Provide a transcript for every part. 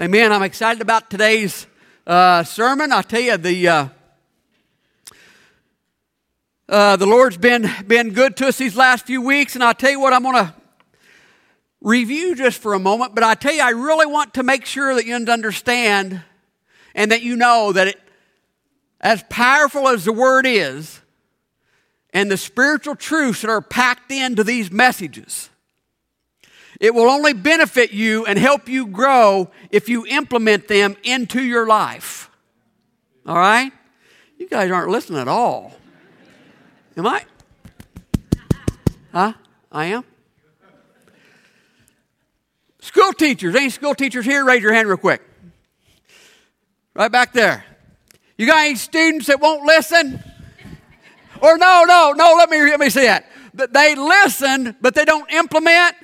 Amen. I'm excited about today's uh, sermon. I'll tell you, the, uh, uh, the Lord's been, been good to us these last few weeks, and I'll tell you what, I'm going to review just for a moment, but I tell you, I really want to make sure that you understand and that you know that it, as powerful as the Word is, and the spiritual truths that are packed into these messages, it will only benefit you and help you grow if you implement them into your life. All right? You guys aren't listening at all. Am I? Huh? I am? School teachers. Any school teachers here? Raise your hand real quick. Right back there. You got any students that won't listen? Or no, no, no, let me, let me see that. They listen, but they don't implement.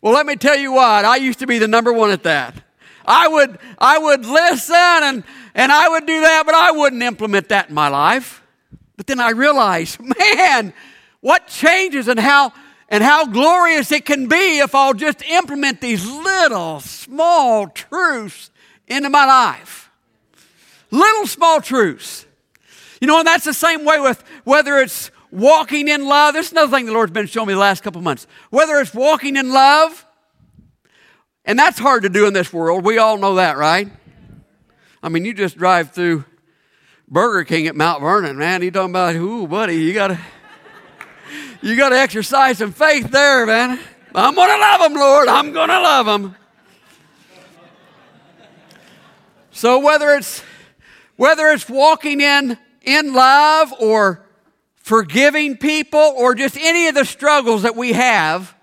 Well, let me tell you what, I used to be the number one at that. I would, I would listen and, and I would do that, but I wouldn't implement that in my life. But then I realized, man, what changes and how, and how glorious it can be if I'll just implement these little small truths into my life. Little small truths. You know, and that's the same way with whether it's walking in love. There's another thing the Lord's been showing me the last couple months. Whether it's walking in love, and that's hard to do in this world. We all know that, right? I mean, you just drive through Burger King at Mount Vernon, man. You talking about, ooh, buddy, you gotta, you gotta exercise some faith there, man. I'm gonna love them, Lord. I'm gonna love them. So whether it's whether it's walking in in love or forgiving people or just any of the struggles that we have,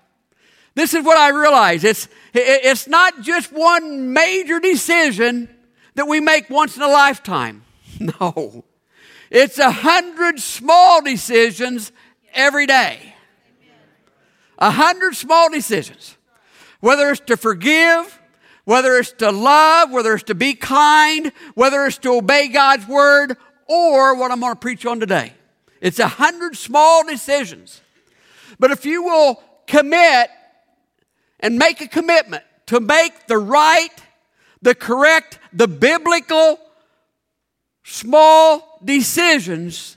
this is what I realize. It's, it's not just one major decision that we make once in a lifetime. No. It's a hundred small decisions every day. A hundred small decisions. Whether it's to forgive, whether it's to love, whether it's to be kind, whether it's to obey God's word, or what I'm going to preach on today. It's a hundred small decisions. But if you will commit and make a commitment to make the right, the correct, the biblical small decisions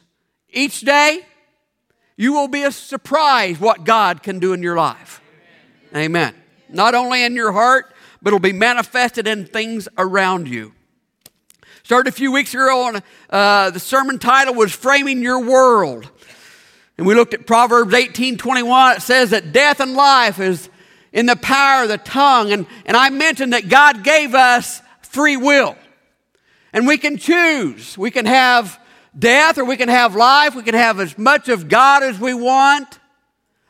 each day, you will be a surprise what God can do in your life. Amen. Amen. Not only in your heart, but it'll be manifested in things around you. Started a few weeks ago on uh, the sermon title was Framing Your World. And we looked at Proverbs 18 21. It says that death and life is in the power of the tongue. And, and I mentioned that God gave us free will. And we can choose. We can have death or we can have life. We can have as much of God as we want.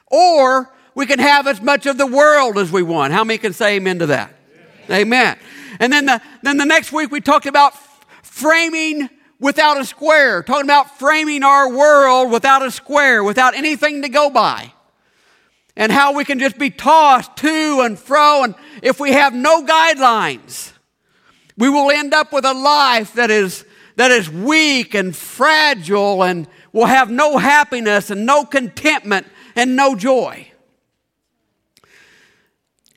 Or we can have as much of the world as we want. How many can say amen to that? Amen. And then the, then the next week we talked about framing without a square, talking about framing our world without a square, without anything to go by. And how we can just be tossed to and fro. And if we have no guidelines, we will end up with a life that is, that is weak and fragile and will have no happiness and no contentment and no joy.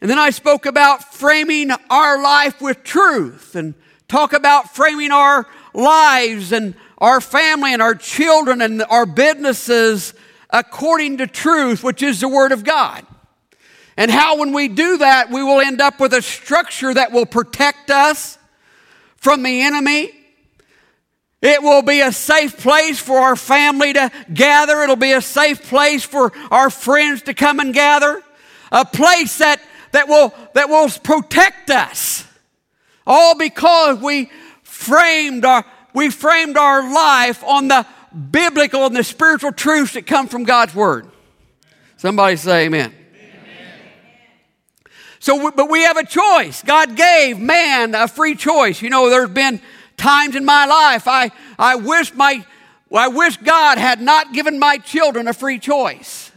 And then I spoke about framing our life with truth and talk about framing our lives and our family and our children and our businesses according to truth, which is the Word of God. And how, when we do that, we will end up with a structure that will protect us from the enemy. It will be a safe place for our family to gather. It'll be a safe place for our friends to come and gather. A place that, that, will, that will protect us. All because we framed our, we framed our life on the biblical and the spiritual truths that come from God's Word. Somebody say amen. amen. So, but we have a choice. God gave man a free choice. You know, there's been times in my life I, I wish my, I wish God had not given my children a free choice.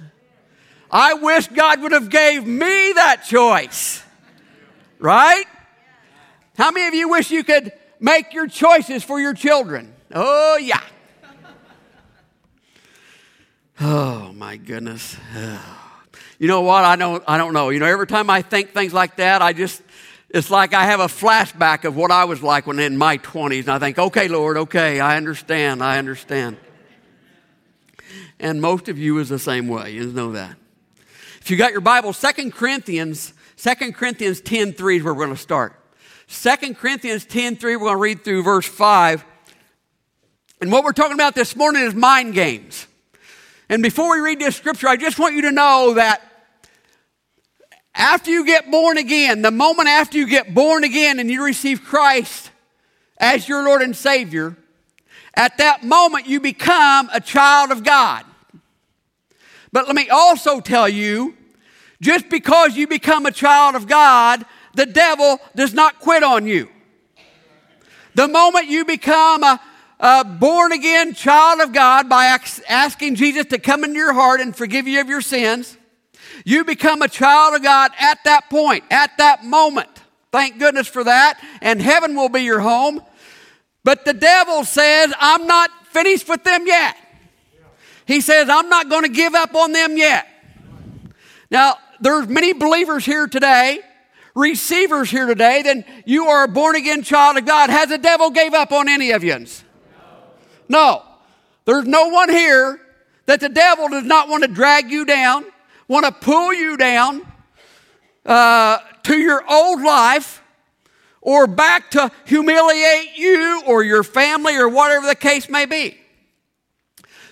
I wish God would have gave me that choice. Right? How many of you wish you could make your choices for your children? Oh, yeah. Oh, my goodness. You know what? I don't, I don't know. You know, every time I think things like that, I just it's like I have a flashback of what I was like when in my 20s, and I think, okay, Lord, okay, I understand, I understand. And most of you is the same way, you know that. If you got your Bible, Second Corinthians, 2 Corinthians 10 3 is where we're going to start. 2 Corinthians 10 3, we're going to read through verse 5. And what we're talking about this morning is mind games. And before we read this scripture, I just want you to know that after you get born again, the moment after you get born again and you receive Christ as your Lord and Savior, at that moment you become a child of God. But let me also tell you just because you become a child of God, the devil does not quit on you. The moment you become a, a born again child of God by asking Jesus to come into your heart and forgive you of your sins, you become a child of God at that point, at that moment. Thank goodness for that. And heaven will be your home. But the devil says, I'm not finished with them yet. He says, I'm not going to give up on them yet. Now, there's many believers here today, receivers here today, then you are a born again child of God. Has the devil gave up on any of you? No. There's no one here that the devil does not want to drag you down want to pull you down uh, to your old life or back to humiliate you or your family or whatever the case may be.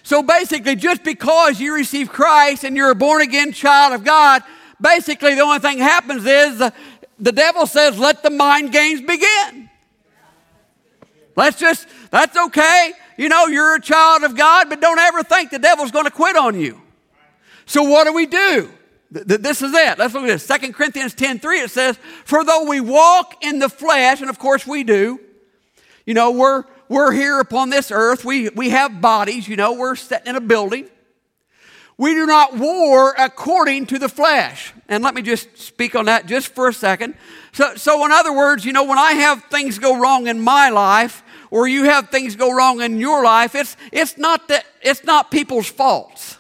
So basically, just because you receive Christ and you're a born again child of God, basically the only thing happens is the, the devil says, let the mind games begin. Let's just, that's okay. You know, you're a child of God, but don't ever think the devil's going to quit on you. So what do we do? This is it. Let's look at this. 2 Corinthians 10 3, it says, For though we walk in the flesh, and of course we do, you know, we're, we're here upon this earth. We, we have bodies, you know, we're sitting in a building. We do not war according to the flesh. And let me just speak on that just for a second. So, so in other words, you know, when I have things go wrong in my life, or you have things go wrong in your life, it's, it's, not, that, it's not people's faults.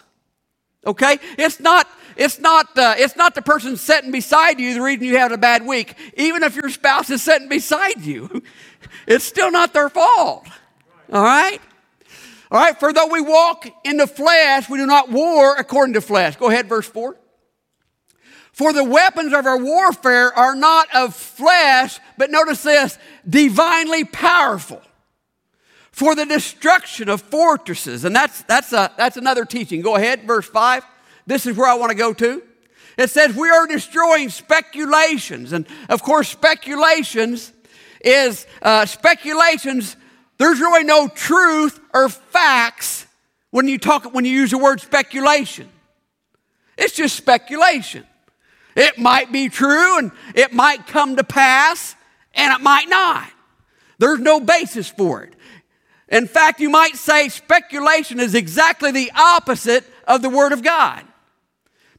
Okay? It's not, it's not, uh, it's not the person sitting beside you the reason you had a bad week. Even if your spouse is sitting beside you, it's still not their fault. All right? All right, for though we walk in the flesh, we do not war according to flesh. Go ahead, verse 4. For the weapons of our warfare are not of flesh, but notice this, divinely powerful for the destruction of fortresses. And that's, that's, a, that's another teaching. Go ahead, verse 5. This is where I want to go to. It says, We are destroying speculations. And of course, speculations is uh, speculations. There's really no truth or facts when you talk when you use the word speculation. It's just speculation. It might be true and it might come to pass and it might not. There's no basis for it. In fact, you might say speculation is exactly the opposite of the Word of God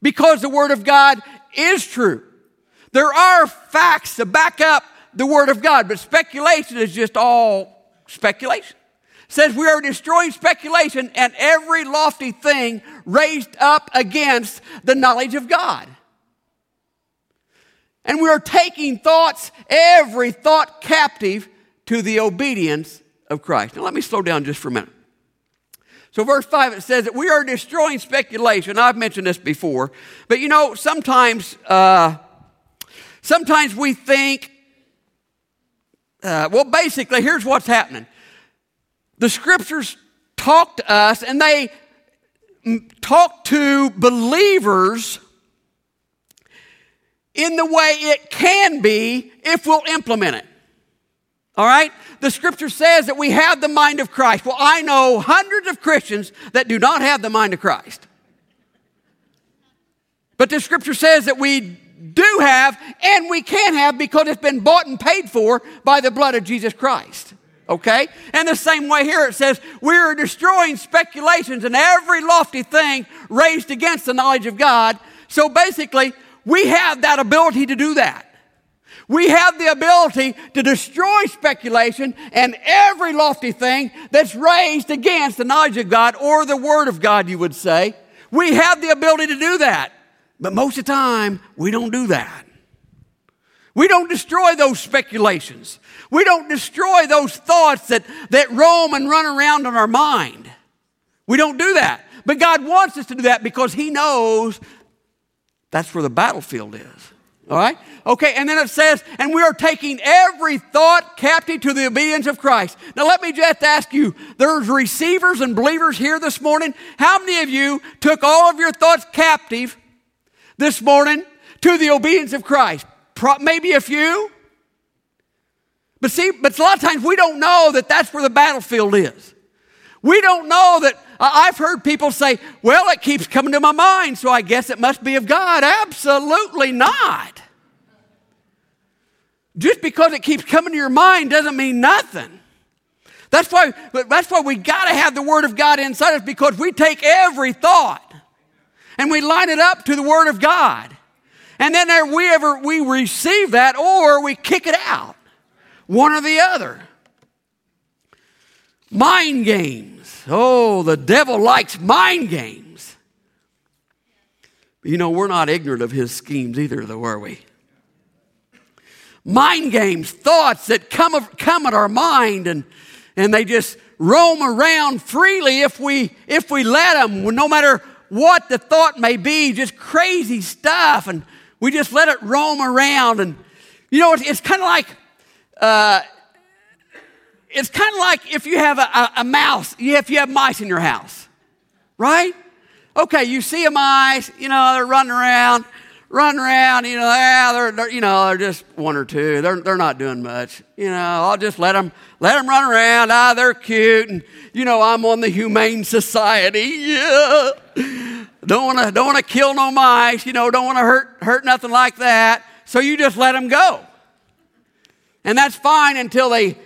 because the Word of God is true. There are facts to back up the Word of God, but speculation is just all speculation. Says we are destroying speculation and every lofty thing raised up against the knowledge of God. And we are taking thoughts, every thought captive to the obedience of Christ. Now, let me slow down just for a minute. So, verse 5, it says that we are destroying speculation. I've mentioned this before, but you know, sometimes, uh, sometimes we think, uh, well, basically, here's what's happening. The scriptures talk to us, and they talk to believers in the way it can be if we'll implement it. All right? The scripture says that we have the mind of Christ. Well, I know hundreds of Christians that do not have the mind of Christ. But the scripture says that we do have and we can have because it's been bought and paid for by the blood of Jesus Christ. Okay? And the same way here it says, we are destroying speculations and every lofty thing raised against the knowledge of God. So basically, we have that ability to do that. We have the ability to destroy speculation and every lofty thing that's raised against the knowledge of God or the Word of God, you would say. We have the ability to do that. But most of the time, we don't do that. We don't destroy those speculations. We don't destroy those thoughts that, that roam and run around in our mind. We don't do that. But God wants us to do that because He knows that's where the battlefield is. All right? Okay, and then it says, and we are taking every thought captive to the obedience of Christ. Now, let me just ask you there's receivers and believers here this morning. How many of you took all of your thoughts captive this morning to the obedience of Christ? Pro- maybe a few. But see, but a lot of times we don't know that that's where the battlefield is. We don't know that. I've heard people say, well, it keeps coming to my mind, so I guess it must be of God. Absolutely not. Just because it keeps coming to your mind doesn't mean nothing. That's why, that's why we got to have the Word of God inside us because we take every thought and we line it up to the Word of God. And then there we ever we receive that or we kick it out. One or the other. Mind games. Oh, the devil likes mind games. You know, we're not ignorant of his schemes either, though, are we? Mind games, thoughts that come, of, come at our mind and, and they just roam around freely if we, if we let them, no matter what the thought may be, just crazy stuff. And we just let it roam around. And, you know, it's, it's kind of like, uh, it's kind of like if you have a, a, a mouse, if you have mice in your house, right? Okay, you see a mice, you know, they're running around, running around, you know, yeah, they're, they're, you know, they're just one or two. They're, they're not doing much. You know, I'll just let them, let them run around. Ah, they're cute. And, you know, I'm on the Humane Society. Yeah. Don't want to, don't want to kill no mice. You know, don't want to hurt, hurt nothing like that. So you just let them go. And that's fine until they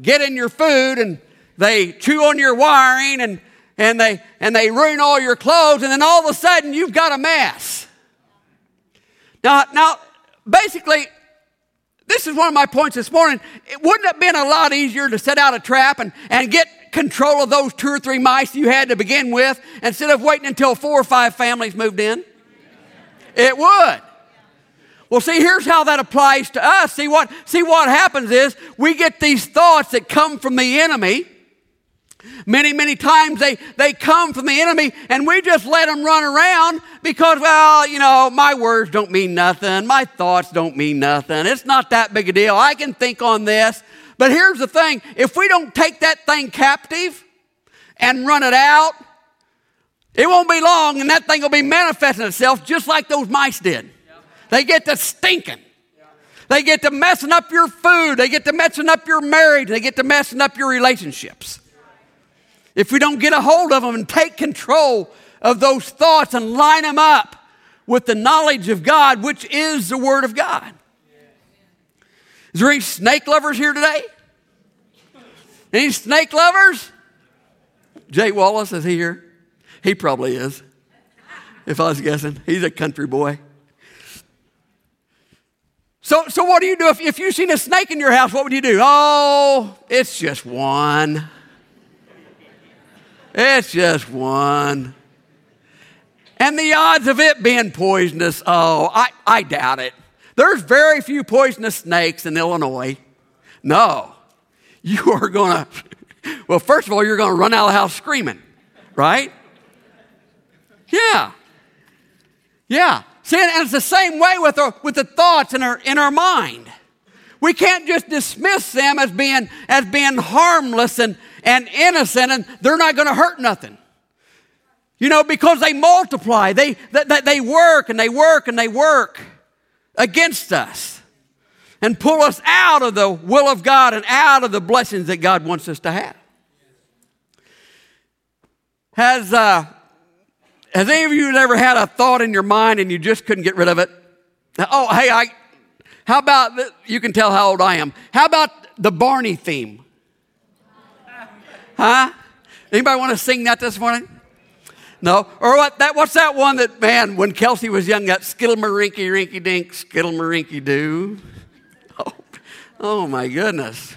get in your food and they chew on your wiring and, and, they, and they ruin all your clothes, and then all of a sudden you've got a mess. Now, now basically, this is one of my points this morning. It wouldn't have been a lot easier to set out a trap and, and get control of those two or three mice you had to begin with instead of waiting until four or five families moved in? It would. Well, see, here's how that applies to us. See what, see what happens is we get these thoughts that come from the enemy. Many, many times they, they come from the enemy and we just let them run around because, well, you know, my words don't mean nothing. My thoughts don't mean nothing. It's not that big a deal. I can think on this. But here's the thing if we don't take that thing captive and run it out, it won't be long and that thing will be manifesting itself just like those mice did. They get to stinking. They get to messing up your food. They get to messing up your marriage. They get to messing up your relationships. If we don't get a hold of them and take control of those thoughts and line them up with the knowledge of God, which is the Word of God. Is there any snake lovers here today? Any snake lovers? Jay Wallace, is he here? He probably is. If I was guessing, he's a country boy. So, so what do you do if, if you've seen a snake in your house? What would you do? Oh, it's just one. It's just one. And the odds of it being poisonous, oh, I, I doubt it. There's very few poisonous snakes in Illinois. No. You are going to, well, first of all, you're going to run out of the house screaming, right? Yeah. Yeah. See, and it's the same way with, our, with the thoughts in our, in our mind. We can't just dismiss them as being, as being harmless and, and innocent and they're not going to hurt nothing. You know, because they multiply, they, they, they work and they work and they work against us and pull us out of the will of God and out of the blessings that God wants us to have. Has, uh, has any of you ever had a thought in your mind and you just couldn't get rid of it? Oh, hey, I, how about, you can tell how old I am. How about the Barney theme? Huh? Anybody want to sing that this morning? No? Or what, that, what's that one that, man, when Kelsey was young, that skittle-marinky rinky dink, skittle-marinky doo? Oh, oh my goodness.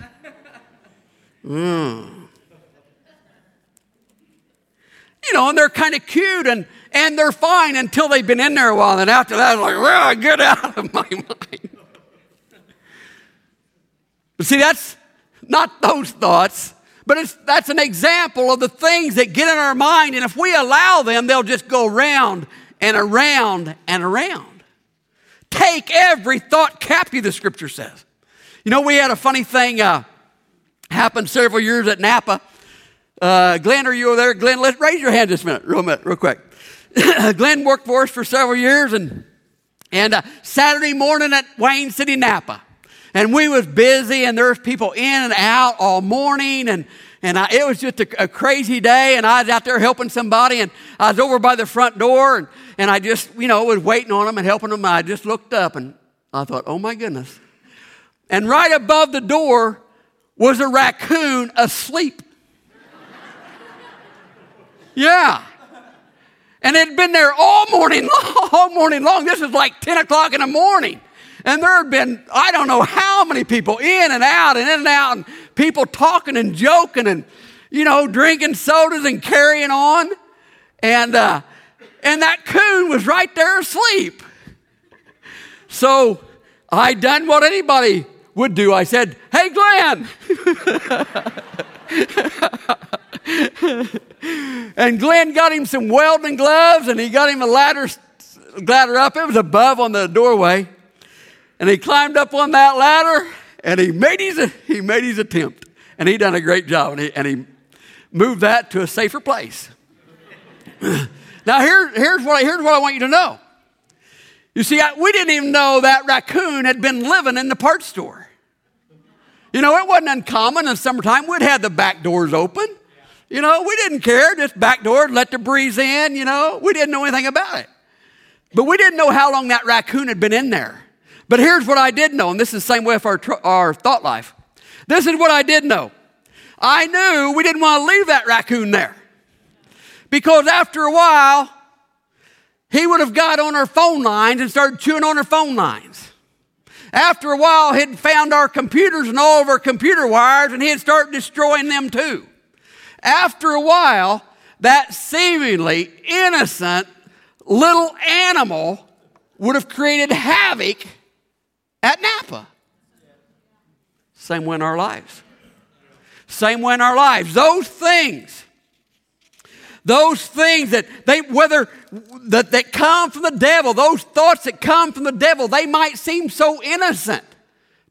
Mm you know, and they're kind of cute and, and they're fine until they've been in there a while. And after that, like, well, get out of my mind. But see, that's not those thoughts, but that's an example of the things that get in our mind. And if we allow them, they'll just go round and around and around. Take every thought captive, the scripture says. You know, we had a funny thing uh, happen several years at Napa. Uh, Glenn, are you over there? Glenn, let's raise your hand just a minute, real minute, real quick. Glenn worked for us for several years, and and uh, Saturday morning at Wayne City, Napa, and we was busy, and there was people in and out all morning, and and I, it was just a, a, crazy day, and I was out there helping somebody, and I was over by the front door, and, and I just, you know, was waiting on them and helping them, I just looked up, and I thought, oh my goodness. And right above the door was a raccoon asleep. yeah. And it had been there all morning long, all morning long. This was like 10 o'clock in the morning. And there had been, I don't know how many people in and out and in and out, and people talking and joking and, you know, drinking sodas and carrying on. And, uh, and that coon was right there asleep. So I done what anybody would do. I said, Hey, Glenn. and Glenn got him some welding gloves and he got him a ladder, ladder up. It was above on the doorway. And he climbed up on that ladder and he made his, he made his attempt. And he done a great job and he, and he moved that to a safer place. now, here, here's, what, here's what I want you to know. You see, I, we didn't even know that raccoon had been living in the parts store. You know, it wasn't uncommon in summertime. We'd have the back doors open. You know, we didn't care. Just back door, let the breeze in, you know. We didn't know anything about it. But we didn't know how long that raccoon had been in there. But here's what I did know, and this is the same way for our, our thought life. This is what I did know. I knew we didn't want to leave that raccoon there. Because after a while, he would have got on our phone lines and started chewing on our phone lines. After a while, he'd found our computers and all of our computer wires, and he'd start destroying them too. After a while, that seemingly innocent little animal would have created havoc at Napa. Same way in our lives. Same way in our lives. Those things, those things that they, whether that, that come from the devil, those thoughts that come from the devil, they might seem so innocent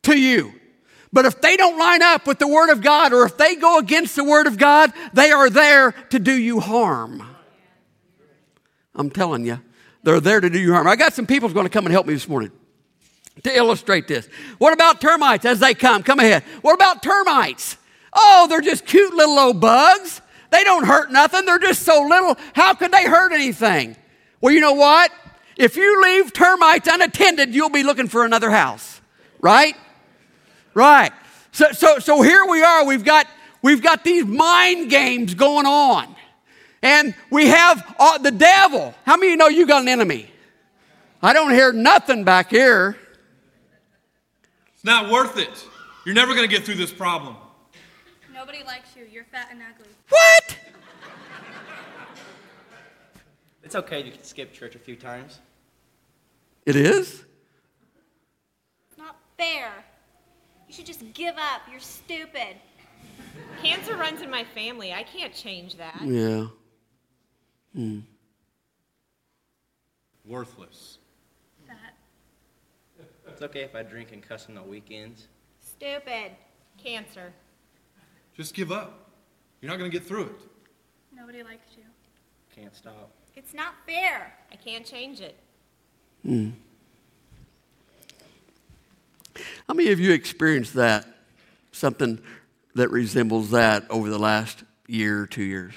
to you. But if they don't line up with the Word of God or if they go against the Word of God, they are there to do you harm. I'm telling you, they're there to do you harm. I got some people going to come and help me this morning to illustrate this. What about termites as they come? Come ahead. What about termites? Oh, they're just cute little old bugs. They don't hurt nothing. They're just so little. How could they hurt anything? Well, you know what? If you leave termites unattended, you'll be looking for another house, right? Right. So, so, so here we are. We've got, we've got these mind games going on. And we have uh, the devil. How many of you know you got an enemy? I don't hear nothing back here. It's not worth it. You're never going to get through this problem. Nobody likes you. You're fat and ugly. What? It's okay to skip church a few times. It is? Not fair. You should just give up. You're stupid. Cancer runs in my family. I can't change that. Yeah. Hmm. Worthless. Fat. It's okay if I drink and cuss on the weekends. Stupid. Cancer. Just give up. You're not going to get through it. Nobody likes you. Can't stop. It's not fair. I can't change it. Hmm. How many of you experienced that? Something that resembles that over the last year or two years?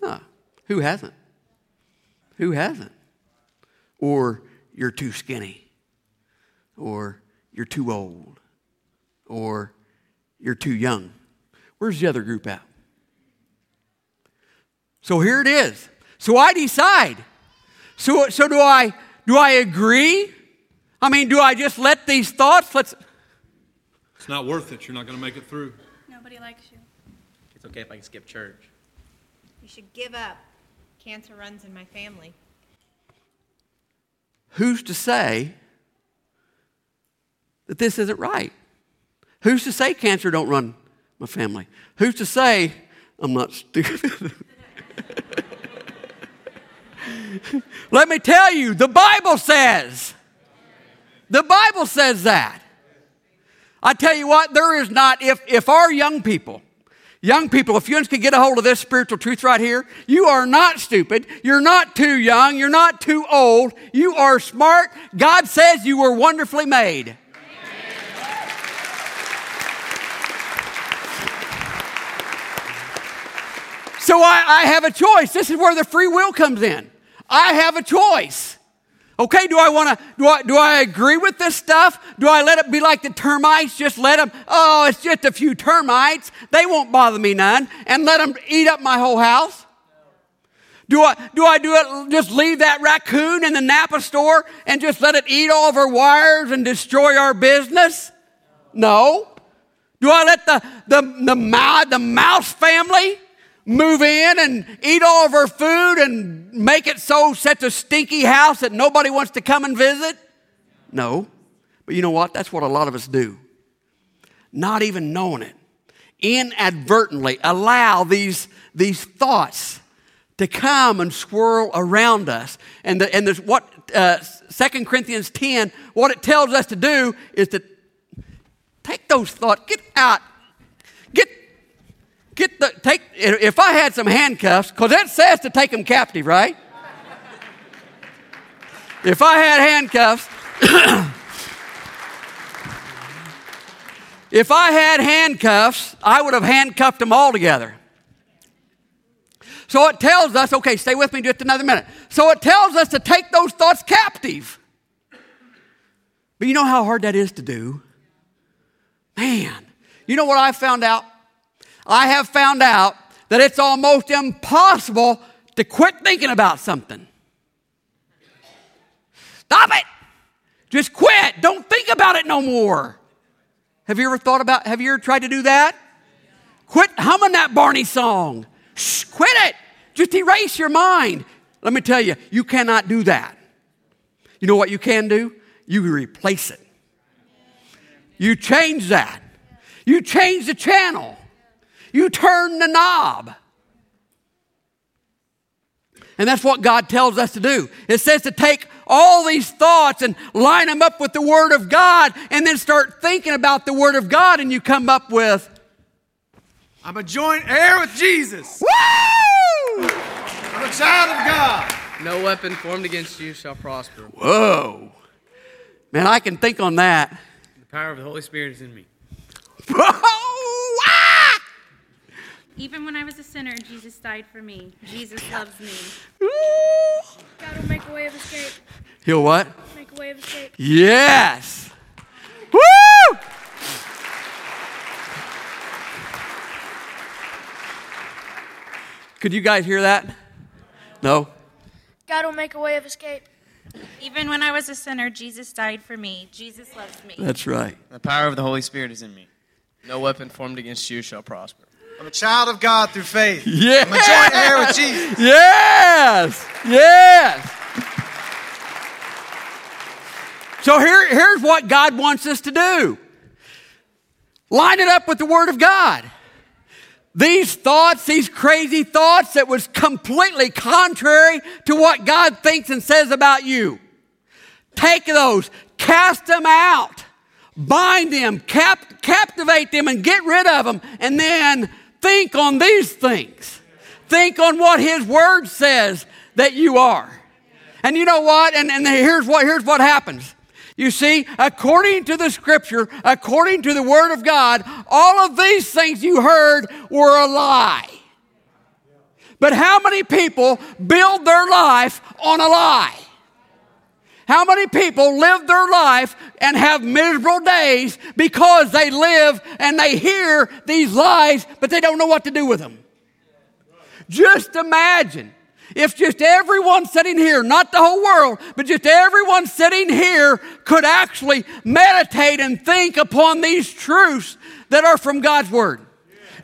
Huh. Who hasn't? Who hasn't? Or you're too skinny. Or you're too old. Or you're too young. Where's the other group at? So here it is. So I decide. So, so do I do I agree? I mean, do I just let these thoughts let's It's not worth it. You're not going to make it through. Nobody likes you. It's okay if I can skip church. You should give up. Cancer runs in my family. who's to say that this isn't right? Who's to say cancer don't run my family? Who's to say I'm not stupid? Let me tell you, the Bible says. The Bible says that. I tell you what, there is not, if, if our young people, young people, if you can get a hold of this spiritual truth right here, you are not stupid. You're not too young. You're not too old. You are smart. God says you were wonderfully made. So I, I have a choice. This is where the free will comes in. I have a choice. Okay, do I want to, do I, do I agree with this stuff? Do I let it be like the termites? Just let them, oh, it's just a few termites. They won't bother me none. And let them eat up my whole house? Do I, do I do it, just leave that raccoon in the Napa store and just let it eat all of our wires and destroy our business? No. Do I let the, the, the, the mouse family move in and eat all of her food and make it so such a stinky house that nobody wants to come and visit? No. But you know what? That's what a lot of us do. Not even knowing it. Inadvertently allow these, these thoughts to come and swirl around us. And, the, and there's what uh, 2 Corinthians 10, what it tells us to do is to take those thoughts, get out, get Get the, take, if I had some handcuffs, because it says to take them captive, right? if I had handcuffs, if I had handcuffs, I would have handcuffed them all together. So it tells us, okay, stay with me just another minute. So it tells us to take those thoughts captive. But you know how hard that is to do? Man, you know what I found out? I have found out that it's almost impossible to quit thinking about something. Stop it. Just quit. Don't think about it no more. Have you ever thought about, have you ever tried to do that? Quit humming that Barney song. Shh, quit it. Just erase your mind. Let me tell you, you cannot do that. You know what you can do? You replace it. You change that. You change the channel. You turn the knob. And that's what God tells us to do. It says to take all these thoughts and line them up with the Word of God and then start thinking about the Word of God, and you come up with I'm a joint heir with Jesus. Woo! I'm a child of God. No weapon formed against you shall prosper. Whoa. Man, I can think on that. The power of the Holy Spirit is in me. Whoa! Even when I was a sinner, Jesus died for me. Jesus loves me. Ooh. God will make a way of escape. He'll what? Make a way of escape. Yes. Woo! Could you guys hear that? No? God will make a way of escape. Even when I was a sinner, Jesus died for me. Jesus loves me. That's right. The power of the Holy Spirit is in me. No weapon formed against you shall prosper. I'm a child of God through faith. Yeah. I'm a joint heir with Jesus. Yes. Yes. So here, here's what God wants us to do. Line it up with the Word of God. These thoughts, these crazy thoughts that was completely contrary to what God thinks and says about you. Take those, cast them out, bind them, cap- captivate them, and get rid of them, and then think on these things. Think on what His Word says that you are. And you know what? And, and here's what here's what happens. You see, according to the scripture, according to the word of God, all of these things you heard were a lie. But how many people build their life on a lie? How many people live their life and have miserable days because they live and they hear these lies, but they don't know what to do with them? Just imagine if just everyone sitting here, not the whole world, but just everyone sitting here could actually meditate and think upon these truths that are from God's Word.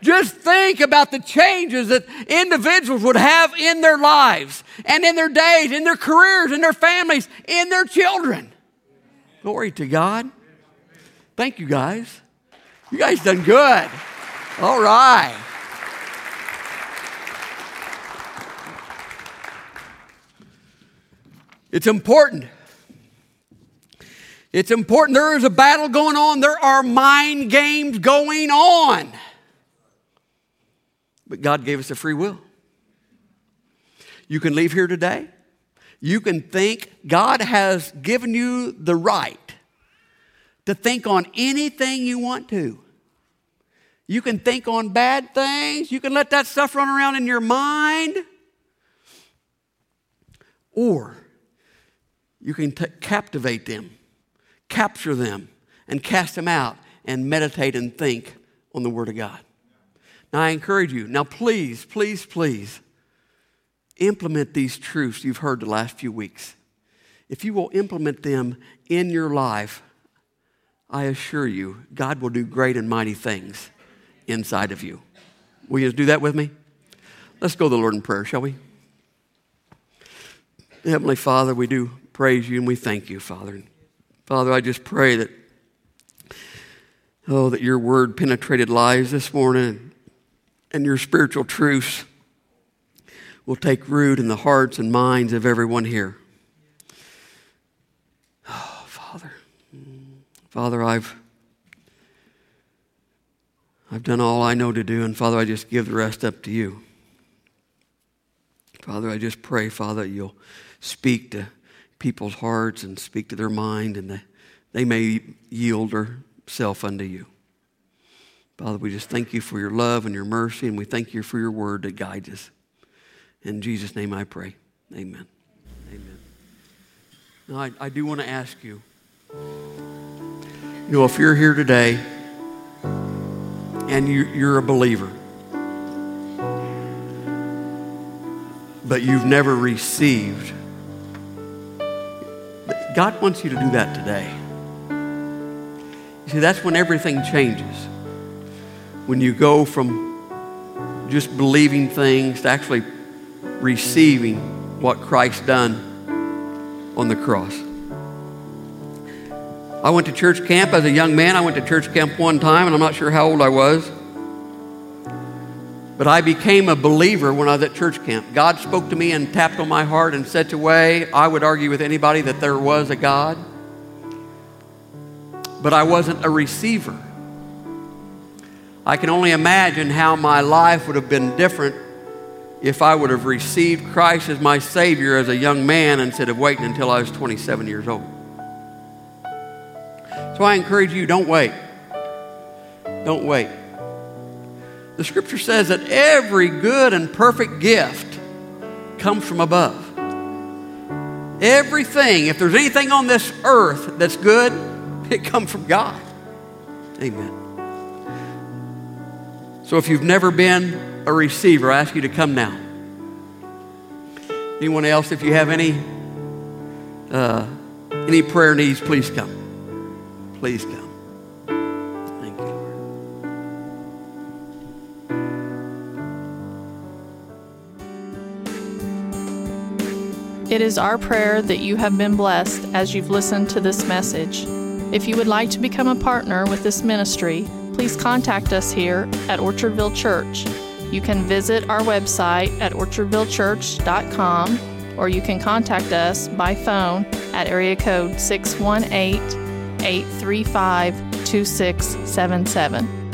Just think about the changes that individuals would have in their lives and in their days, in their careers, in their families, in their children. Glory to God. Thank you, guys. You guys done good. All right. It's important. It's important. There is a battle going on. There are mind games going on. But God gave us a free will. You can leave here today. You can think God has given you the right to think on anything you want to. You can think on bad things. You can let that stuff run around in your mind. Or you can t- captivate them, capture them, and cast them out and meditate and think on the Word of God. Now, I encourage you, now please, please, please implement these truths you've heard the last few weeks. If you will implement them in your life, I assure you, God will do great and mighty things inside of you. Will you do that with me? Let's go to the Lord in prayer, shall we? Heavenly Father, we do praise you and we thank you, Father. Father, I just pray that, oh, that your word penetrated lives this morning and your spiritual truths will take root in the hearts and minds of everyone here. Oh, Father. Father, I've I've done all I know to do, and Father, I just give the rest up to you. Father, I just pray, Father, you'll speak to people's hearts and speak to their mind, and they, they may yield self unto you. Father, we just thank you for your love and your mercy, and we thank you for your word that guides us. In Jesus' name I pray. Amen. Amen. Now, I, I do want to ask you, you know, if you're here today and you, you're a believer, but you've never received, God wants you to do that today. You see, that's when everything changes. When you go from just believing things to actually receiving what Christ done on the cross. I went to church camp as a young man. I went to church camp one time, and I'm not sure how old I was. But I became a believer when I was at church camp. God spoke to me and tapped on my heart in such a way I would argue with anybody that there was a God. But I wasn't a receiver. I can only imagine how my life would have been different if I would have received Christ as my Savior as a young man instead of waiting until I was 27 years old. So I encourage you don't wait. Don't wait. The scripture says that every good and perfect gift comes from above. Everything, if there's anything on this earth that's good, it comes from God. Amen. So if you've never been a receiver, I ask you to come now. Anyone else, if you have any uh, any prayer needs, please come. Please come. Thank you, It is our prayer that you have been blessed as you've listened to this message. If you would like to become a partner with this ministry, please contact us here at Orchardville Church. You can visit our website at orchardvillechurch.com or you can contact us by phone at area code 618 835 2677.